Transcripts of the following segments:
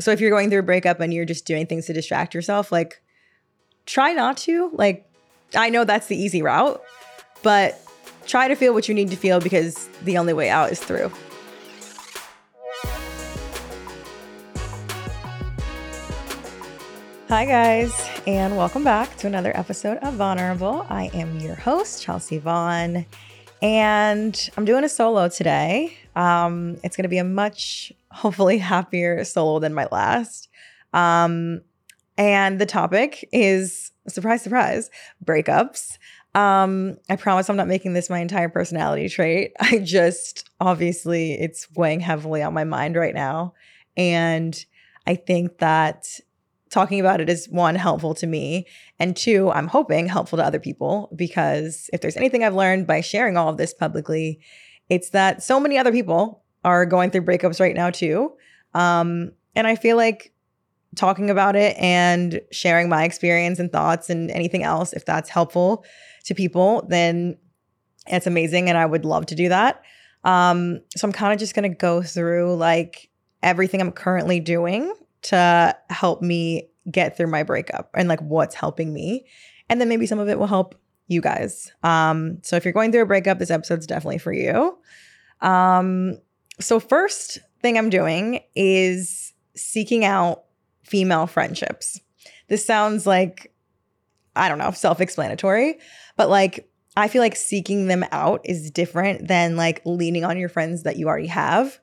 so if you're going through a breakup and you're just doing things to distract yourself, like try not to. Like I know that's the easy route, but try to feel what you need to feel because the only way out is through. Hi, guys, and welcome back to another episode of Vaughnerable. I am your host, Chelsea Vaughn, and I'm doing a solo today. Um, it's going to be a much, hopefully, happier solo than my last. Um, and the topic is surprise, surprise, breakups. Um, I promise I'm not making this my entire personality trait. I just obviously it's weighing heavily on my mind right now. And I think that talking about it is one helpful to me and two i'm hoping helpful to other people because if there's anything i've learned by sharing all of this publicly it's that so many other people are going through breakups right now too um, and i feel like talking about it and sharing my experience and thoughts and anything else if that's helpful to people then it's amazing and i would love to do that um, so i'm kind of just going to go through like everything i'm currently doing to help me get through my breakup and like what's helping me. And then maybe some of it will help you guys. Um, so if you're going through a breakup, this episode's definitely for you. Um, so first thing I'm doing is seeking out female friendships. This sounds like I don't know, self-explanatory, but like I feel like seeking them out is different than like leaning on your friends that you already have.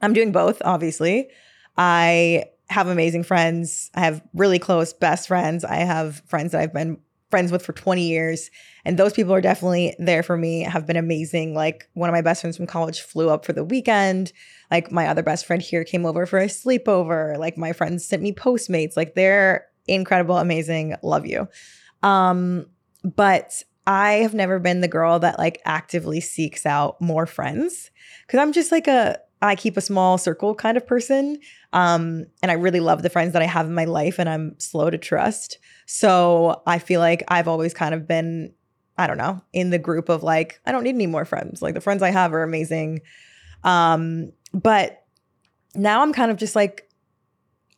I'm doing both, obviously. I have amazing friends. I have really close best friends. I have friends that I've been friends with for 20 years. And those people are definitely there for me, have been amazing. Like one of my best friends from college flew up for the weekend. Like my other best friend here came over for a sleepover. Like my friends sent me Postmates. Like they're incredible, amazing. Love you. Um, but I have never been the girl that like actively seeks out more friends because I'm just like a I keep a small circle kind of person. Um, and I really love the friends that I have in my life and I'm slow to trust. So I feel like I've always kind of been, I don't know, in the group of like, I don't need any more friends. Like the friends I have are amazing. Um, but now I'm kind of just like,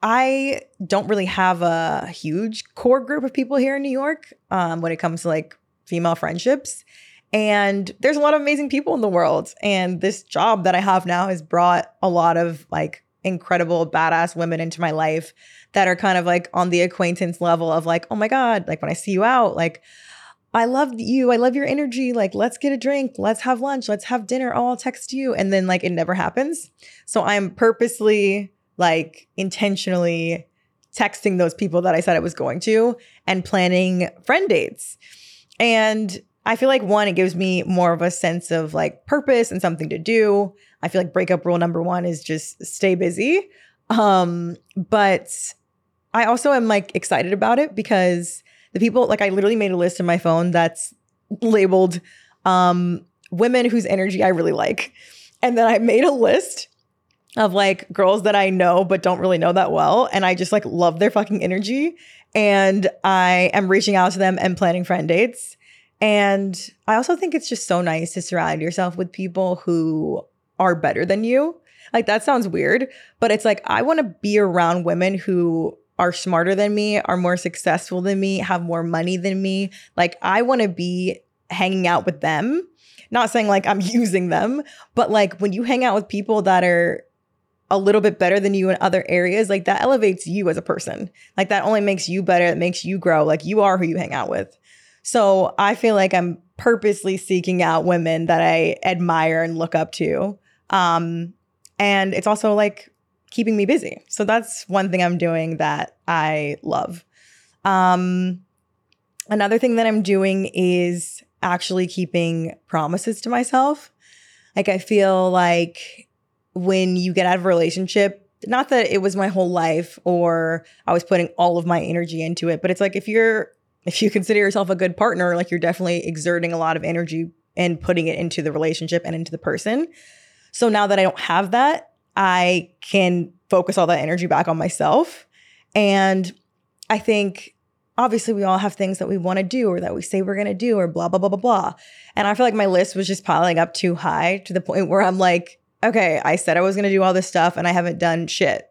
I don't really have a huge core group of people here in New York um, when it comes to like female friendships. And there's a lot of amazing people in the world. And this job that I have now has brought a lot of like incredible, badass women into my life that are kind of like on the acquaintance level of like, oh my God, like when I see you out, like, I love you. I love your energy. Like, let's get a drink. Let's have lunch. Let's have dinner. Oh, I'll text you. And then, like, it never happens. So I'm purposely, like, intentionally texting those people that I said I was going to and planning friend dates. And I feel like one, it gives me more of a sense of like purpose and something to do. I feel like breakup rule number one is just stay busy. Um, but I also am like excited about it because the people, like I literally made a list in my phone that's labeled um women whose energy I really like. And then I made a list of like girls that I know but don't really know that well. And I just like love their fucking energy. And I am reaching out to them and planning friend dates. And I also think it's just so nice to surround yourself with people who are better than you. Like that sounds weird, but it's like I want to be around women who are smarter than me, are more successful than me, have more money than me. Like I want to be hanging out with them. Not saying like I'm using them, but like when you hang out with people that are a little bit better than you in other areas, like that elevates you as a person. Like that only makes you better, it makes you grow. Like you are who you hang out with. So I feel like I'm purposely seeking out women that I admire and look up to. Um, and it's also like keeping me busy. So that's one thing I'm doing that I love. Um, another thing that I'm doing is actually keeping promises to myself. Like I feel like when you get out of a relationship, not that it was my whole life or I was putting all of my energy into it, but it's like if you're if you consider yourself a good partner, like you're definitely exerting a lot of energy and putting it into the relationship and into the person. So now that I don't have that, I can focus all that energy back on myself. And I think obviously we all have things that we want to do or that we say we're going to do or blah, blah, blah, blah, blah. And I feel like my list was just piling up too high to the point where I'm like, okay, I said I was going to do all this stuff and I haven't done shit.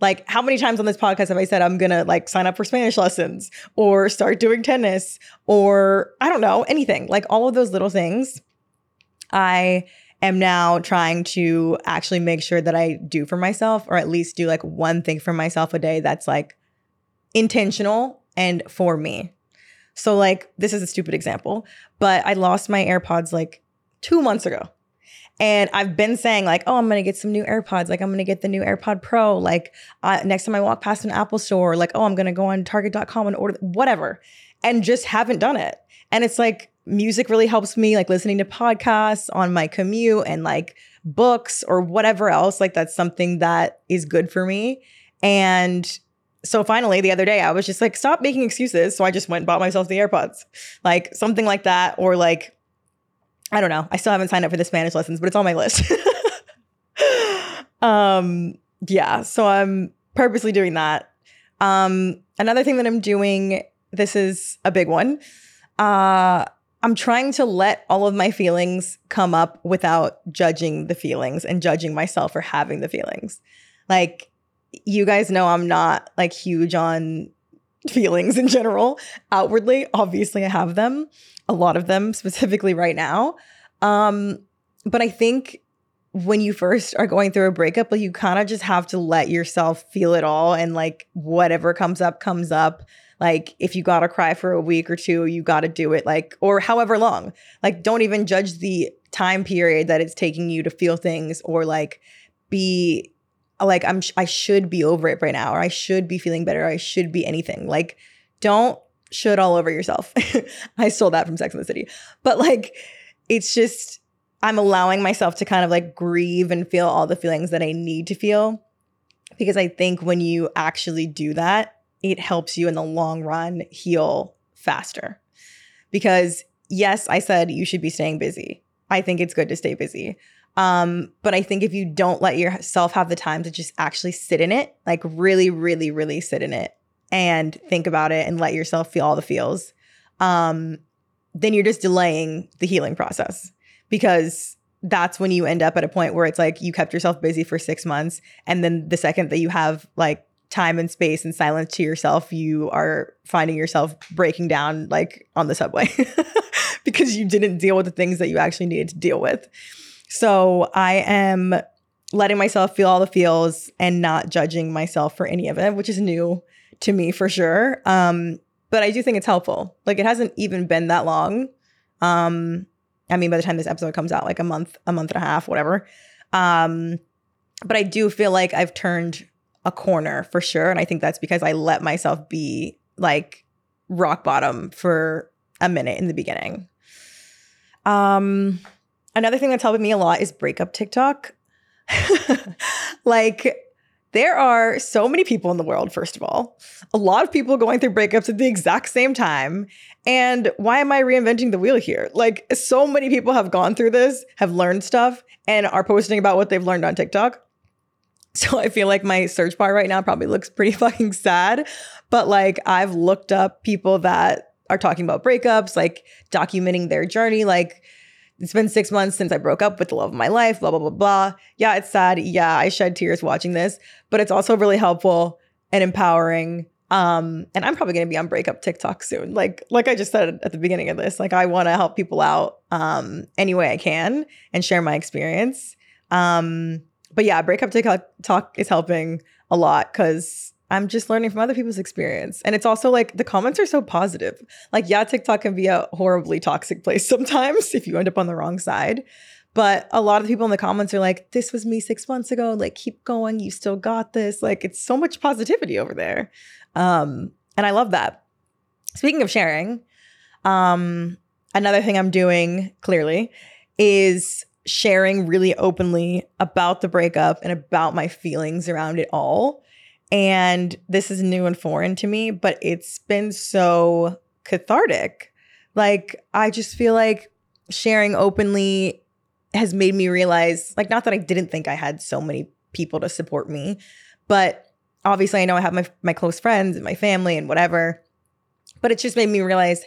Like, how many times on this podcast have I said I'm gonna like sign up for Spanish lessons or start doing tennis or I don't know, anything. Like all of those little things, I am now trying to actually make sure that I do for myself or at least do like one thing for myself a day that's like intentional and for me. So, like, this is a stupid example, but I lost my AirPods like two months ago. And I've been saying, like, oh, I'm gonna get some new AirPods. Like, I'm gonna get the new AirPod Pro. Like, uh, next time I walk past an Apple store, like, oh, I'm gonna go on Target.com and order whatever, and just haven't done it. And it's like music really helps me, like listening to podcasts on my commute and like books or whatever else. Like, that's something that is good for me. And so finally, the other day, I was just like, stop making excuses. So I just went and bought myself the AirPods, like something like that. Or like, I don't know. I still haven't signed up for the Spanish lessons, but it's on my list. um, yeah. So I'm purposely doing that. Um, another thing that I'm doing, this is a big one. Uh, I'm trying to let all of my feelings come up without judging the feelings and judging myself for having the feelings. Like, you guys know I'm not like huge on feelings in general. Outwardly, obviously, I have them, a lot of them specifically right now. Um, but I think when you first are going through a breakup, like you kind of just have to let yourself feel it all and like whatever comes up, comes up. Like if you gotta cry for a week or two, you gotta do it, like, or however long. Like, don't even judge the time period that it's taking you to feel things or like be like I'm I should be over it right now or I should be feeling better. or I should be anything. Like don't should all over yourself. I stole that from Sex and the City. But like it's just I'm allowing myself to kind of like grieve and feel all the feelings that I need to feel because I think when you actually do that, it helps you in the long run heal faster. Because yes, I said you should be staying busy. I think it's good to stay busy. Um, but I think if you don't let yourself have the time to just actually sit in it, like really, really, really sit in it and think about it and let yourself feel all the feels, um, then you're just delaying the healing process because that's when you end up at a point where it's like you kept yourself busy for six months. And then the second that you have like time and space and silence to yourself, you are finding yourself breaking down like on the subway because you didn't deal with the things that you actually needed to deal with. So I am letting myself feel all the feels and not judging myself for any of it, which is new to me for sure. Um, but I do think it's helpful. Like it hasn't even been that long. Um, I mean, by the time this episode comes out, like a month, a month and a half, whatever. Um, but I do feel like I've turned a corner for sure. And I think that's because I let myself be like rock bottom for a minute in the beginning. Um, Another thing that's helping me a lot is breakup TikTok. like, there are so many people in the world, first of all, a lot of people going through breakups at the exact same time. And why am I reinventing the wheel here? Like, so many people have gone through this, have learned stuff, and are posting about what they've learned on TikTok. So I feel like my search bar right now probably looks pretty fucking sad. But like, I've looked up people that are talking about breakups, like documenting their journey, like, it's been six months since I broke up with the love of my life, blah, blah, blah, blah. Yeah, it's sad. Yeah, I shed tears watching this, but it's also really helpful and empowering. Um, and I'm probably gonna be on breakup TikTok soon. Like, like I just said at the beginning of this, like I want to help people out um any way I can and share my experience. Um, but yeah, breakup TikTok talk is helping a lot because I'm just learning from other people's experience. And it's also like the comments are so positive. Like, yeah, TikTok can be a horribly toxic place sometimes if you end up on the wrong side. But a lot of people in the comments are like, this was me six months ago. Like, keep going. You still got this. Like, it's so much positivity over there. Um, and I love that. Speaking of sharing, um, another thing I'm doing clearly is sharing really openly about the breakup and about my feelings around it all and this is new and foreign to me, but it's been so cathartic. Like, I just feel like sharing openly has made me realize, like, not that I didn't think I had so many people to support me, but obviously I know I have my, my close friends and my family and whatever. But it just made me realize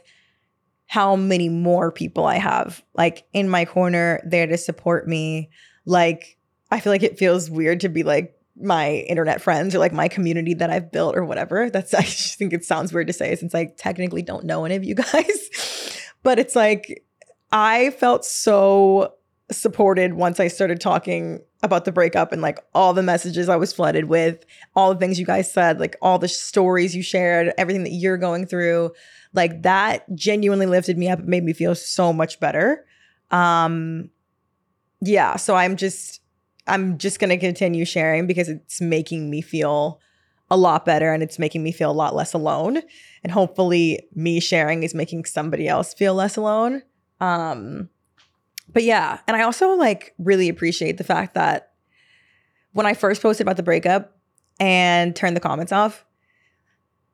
how many more people I have, like, in my corner there to support me. Like, I feel like it feels weird to be like my internet friends or like my community that I've built or whatever. That's I just think it sounds weird to say since I technically don't know any of you guys. but it's like I felt so supported once I started talking about the breakup and like all the messages I was flooded with, all the things you guys said, like all the stories you shared, everything that you're going through. Like that genuinely lifted me up. It made me feel so much better. Um yeah, so I'm just I'm just going to continue sharing because it's making me feel a lot better and it's making me feel a lot less alone and hopefully me sharing is making somebody else feel less alone. Um but yeah, and I also like really appreciate the fact that when I first posted about the breakup and turned the comments off,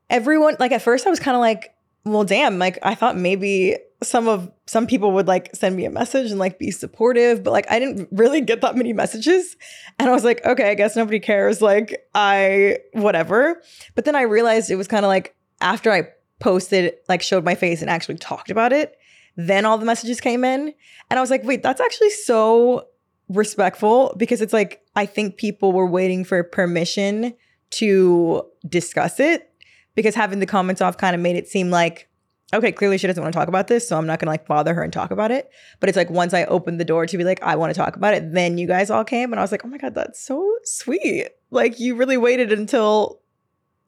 everyone like at first I was kind of like, well, damn, like I thought maybe some of some people would like send me a message and like be supportive, but like I didn't really get that many messages. And I was like, okay, I guess nobody cares. Like I whatever. But then I realized it was kind of like after I posted, like showed my face and actually talked about it, then all the messages came in. And I was like, wait, that's actually so respectful because it's like, I think people were waiting for permission to discuss it because having the comments off kind of made it seem like, okay, clearly she doesn't want to talk about this. So I'm not to like bother her and talk about it. But it's like once I opened the door to be like, I want to talk about it, then you guys all came. And I was like, oh my God, that's so sweet. Like you really waited until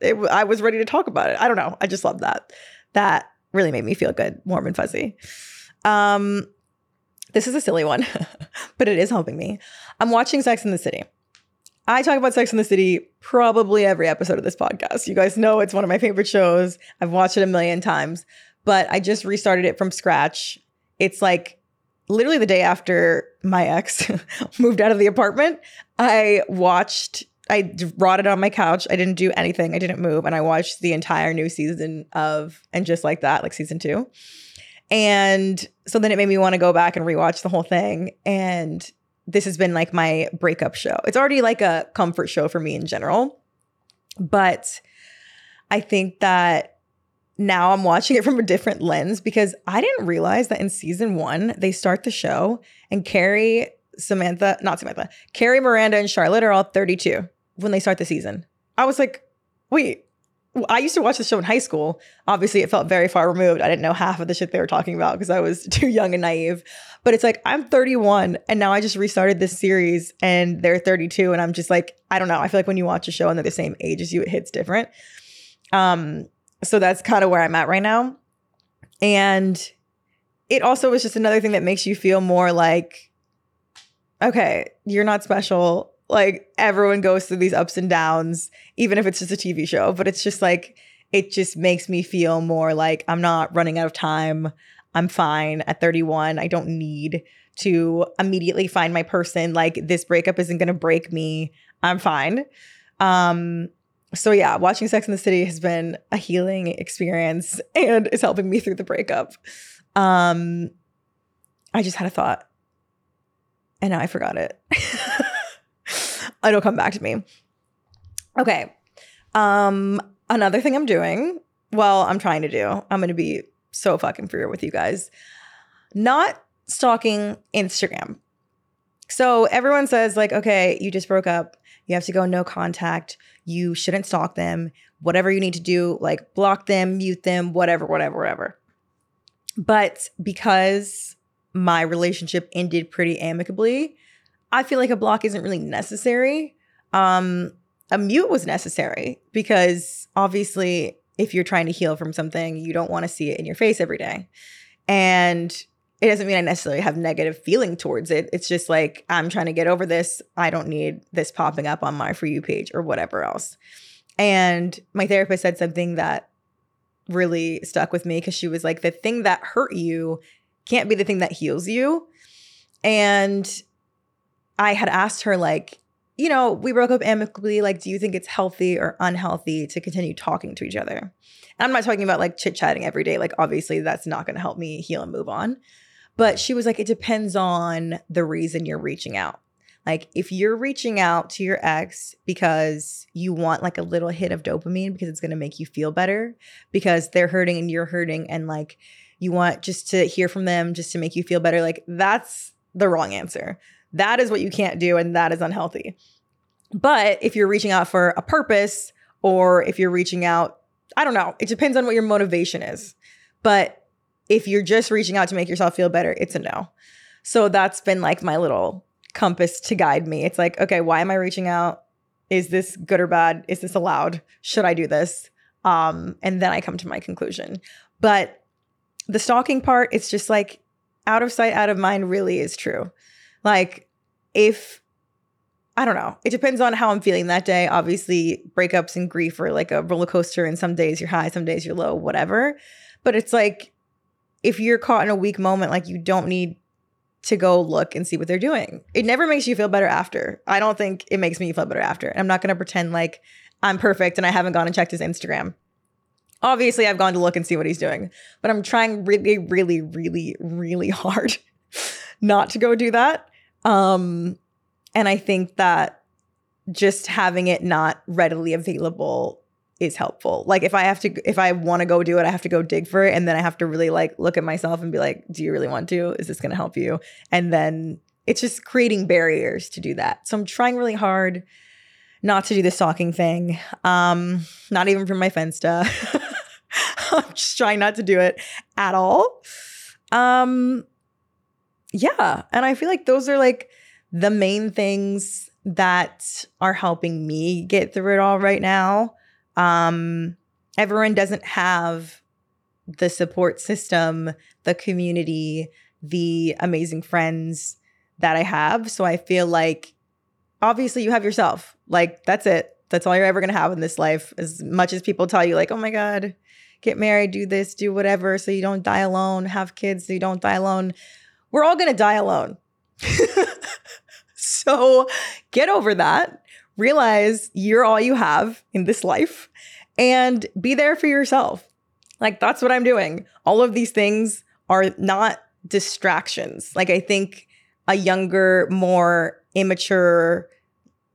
it, I was ready to talk about it. I don't know. I just love that. That really made me feel good, warm and fuzzy. Um, this is a silly one, but it is helping me. I'm watching Sex in the City. I talk about Sex in the City probably every episode of this podcast. You guys know it's one of my favorite shows. I've watched it a million times, but I just restarted it from scratch. It's like literally the day after my ex moved out of the apartment. I watched I rotted on my couch. I didn't do anything. I didn't move. And I watched the entire new season of, and just like that, like season two. And so then it made me want to go back and rewatch the whole thing. And this has been like my breakup show. It's already like a comfort show for me in general. But I think that now I'm watching it from a different lens because I didn't realize that in season one, they start the show and Carrie, Samantha, not Samantha, Carrie, Miranda, and Charlotte are all 32 when they start the season. I was like, wait, I used to watch the show in high school. Obviously, it felt very far removed. I didn't know half of the shit they were talking about because I was too young and naive. But it's like, I'm 31 and now I just restarted this series and they're 32. And I'm just like, I don't know. I feel like when you watch a show and they're the same age as you, it hits different. Um, so that's kind of where I'm at right now. And it also is just another thing that makes you feel more like, okay, you're not special like everyone goes through these ups and downs, even if it's just a TV show. But it's just like, it just makes me feel more like I'm not running out of time. I'm fine at 31. I don't need to immediately find my person. Like this breakup isn't going to break me. I'm fine. Um, so yeah, watching Sex in the City has been a healing experience and is helping me through the breakup. Um, I just had a thought and now I forgot it. it'll come back to me. Okay. Um, another thing I'm doing, well, I'm trying to do, I'm going to be so fucking real with you guys. Not stalking Instagram. So everyone says, like, okay, you just broke up. You have to go no contact. You shouldn't stalk them. Whatever you need to do, like block them, mute them, whatever, whatever, whatever. But because my relationship ended pretty amicably, I feel like a block isn't really necessary. Um, a mute was necessary because obviously, if you're trying to heal from something, you don't want to see it in your face every day. And it doesn't mean I necessarily have negative feeling towards it. It's just like I'm trying to get over this. I don't need this popping up on my for you page or whatever else. And my therapist said something that really stuck with me because she was like, the thing that hurt you can't be the thing that heals you. And I had asked her, like, you know, we broke up amicably. Like, do you think it's healthy or unhealthy to continue talking to each other? And I'm not talking about like chit chatting every day. Like, obviously, that's not going to help me heal and move on. But she was like, it depends on the reason you're reaching out. Like, if you're reaching out to your ex because you want like a little hit of dopamine because it's to make you feel better, because they're hurting and you're hurting, and like you want just to hear from them just to make you feel better, like that's the wrong answer. That is what you can't do, and that is unhealthy. But if you're reaching out for a purpose or if you're reaching out, I don't know, it depends on what your motivation is. But if you're just reaching out to make yourself feel better, it's a no. So that's been like my little compass to guide me. It's like, okay, why am I reaching out? Is this good or bad? Is this allowed? Should I do this? Um, and then I come to my conclusion. But the stalking part, it's just like out of sight, out of mind really is true. Like, if I don't know, it depends on how I'm feeling that day. Obviously, breakups and grief are like a roller coaster, and some days you're high, some days you're low, whatever. But it's like, if you're caught in a weak moment, like you don't need to go look and see what they're doing. It never makes you feel better after. I don't think it makes me feel better after. And I'm not going to pretend like I'm perfect and I haven't gone and checked his Instagram. Obviously, I've gone to look and see what he's doing, but I'm trying really, really, really, really hard not to go do that. Um, and I think that just having it not readily available is helpful. Like if I have to if I want to go do it, I have to go dig for it and then I have to really like look at myself and be like, do you really want to? Is this going to help you? And then it's just creating barriers to do that. So I'm trying really hard not to do the stalking thing. Um not even for my Finsta. I'm just trying not to do it at all. Um yeah, and I feel like those are like the main things that are helping me get through it all right now. Um, everyone doesn't have the support system, the community, the amazing friends that I have. So I feel like obviously you have yourself. Like that's it. That's all you're ever going to have in this life. As much as people tell you, like, oh my God, get married, do this, do whatever, so you don't die alone, have kids so you don't die alone. We're all going to die alone. so get over that realize you're all you have in this life and be there for yourself. Like that's what I'm doing. All of these things are not distractions. Like I think a younger, more immature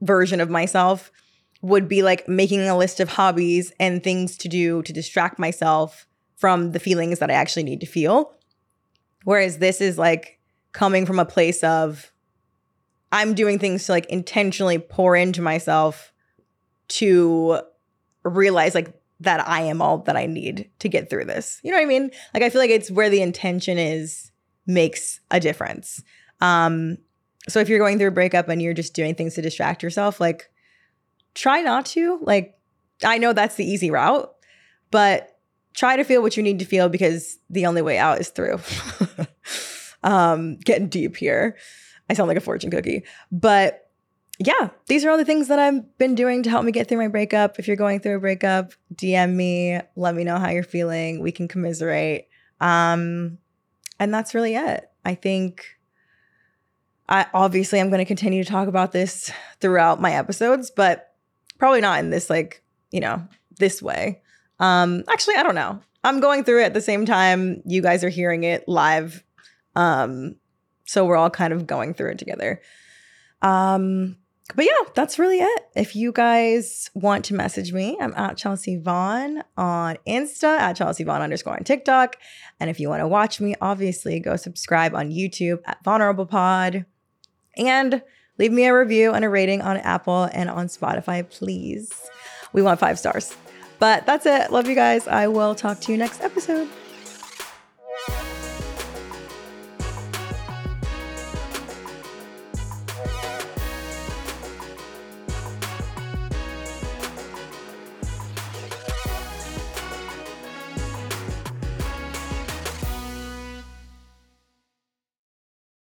version of myself would be like making a list of hobbies and things to do to distract myself from the feelings that I actually need to feel. Whereas this is like coming from a place of I'm doing things to like intentionally pour into myself to realize like that I am all that I need to get through this. You know what I mean? Like I feel like it's where the intention is makes a difference. Um so if you're going through a breakup and you're just doing things to distract yourself, like try not to. Like I know that's the easy route, but try to feel what you need to feel because the only way out is through. um getting deep here. I sound like a fortune cookie. But yeah, these are all the things that I've been doing to help me get through my breakup. If you're going through a breakup, DM me, let me know how you're feeling. We can commiserate. Um, and that's really it. I think I obviously I'm going to continue to talk about this throughout my episodes, but probably not in this like, you know, this way. Um, actually, I don't know. I'm going through it at the same time you guys are hearing it live. Um, so we're all kind of going through it together. Um, but yeah, that's really it. If you guys want to message me, I'm at Chelsea Vaughn on Insta, at Chelsea Vaughn underscore on TikTok. And if you want to watch me, obviously go subscribe on YouTube at Vaughnerable Pod. And leave me a review and a rating on Apple and on Spotify, please. We want five stars. But that's it. Love you guys. I will talk to you next episode.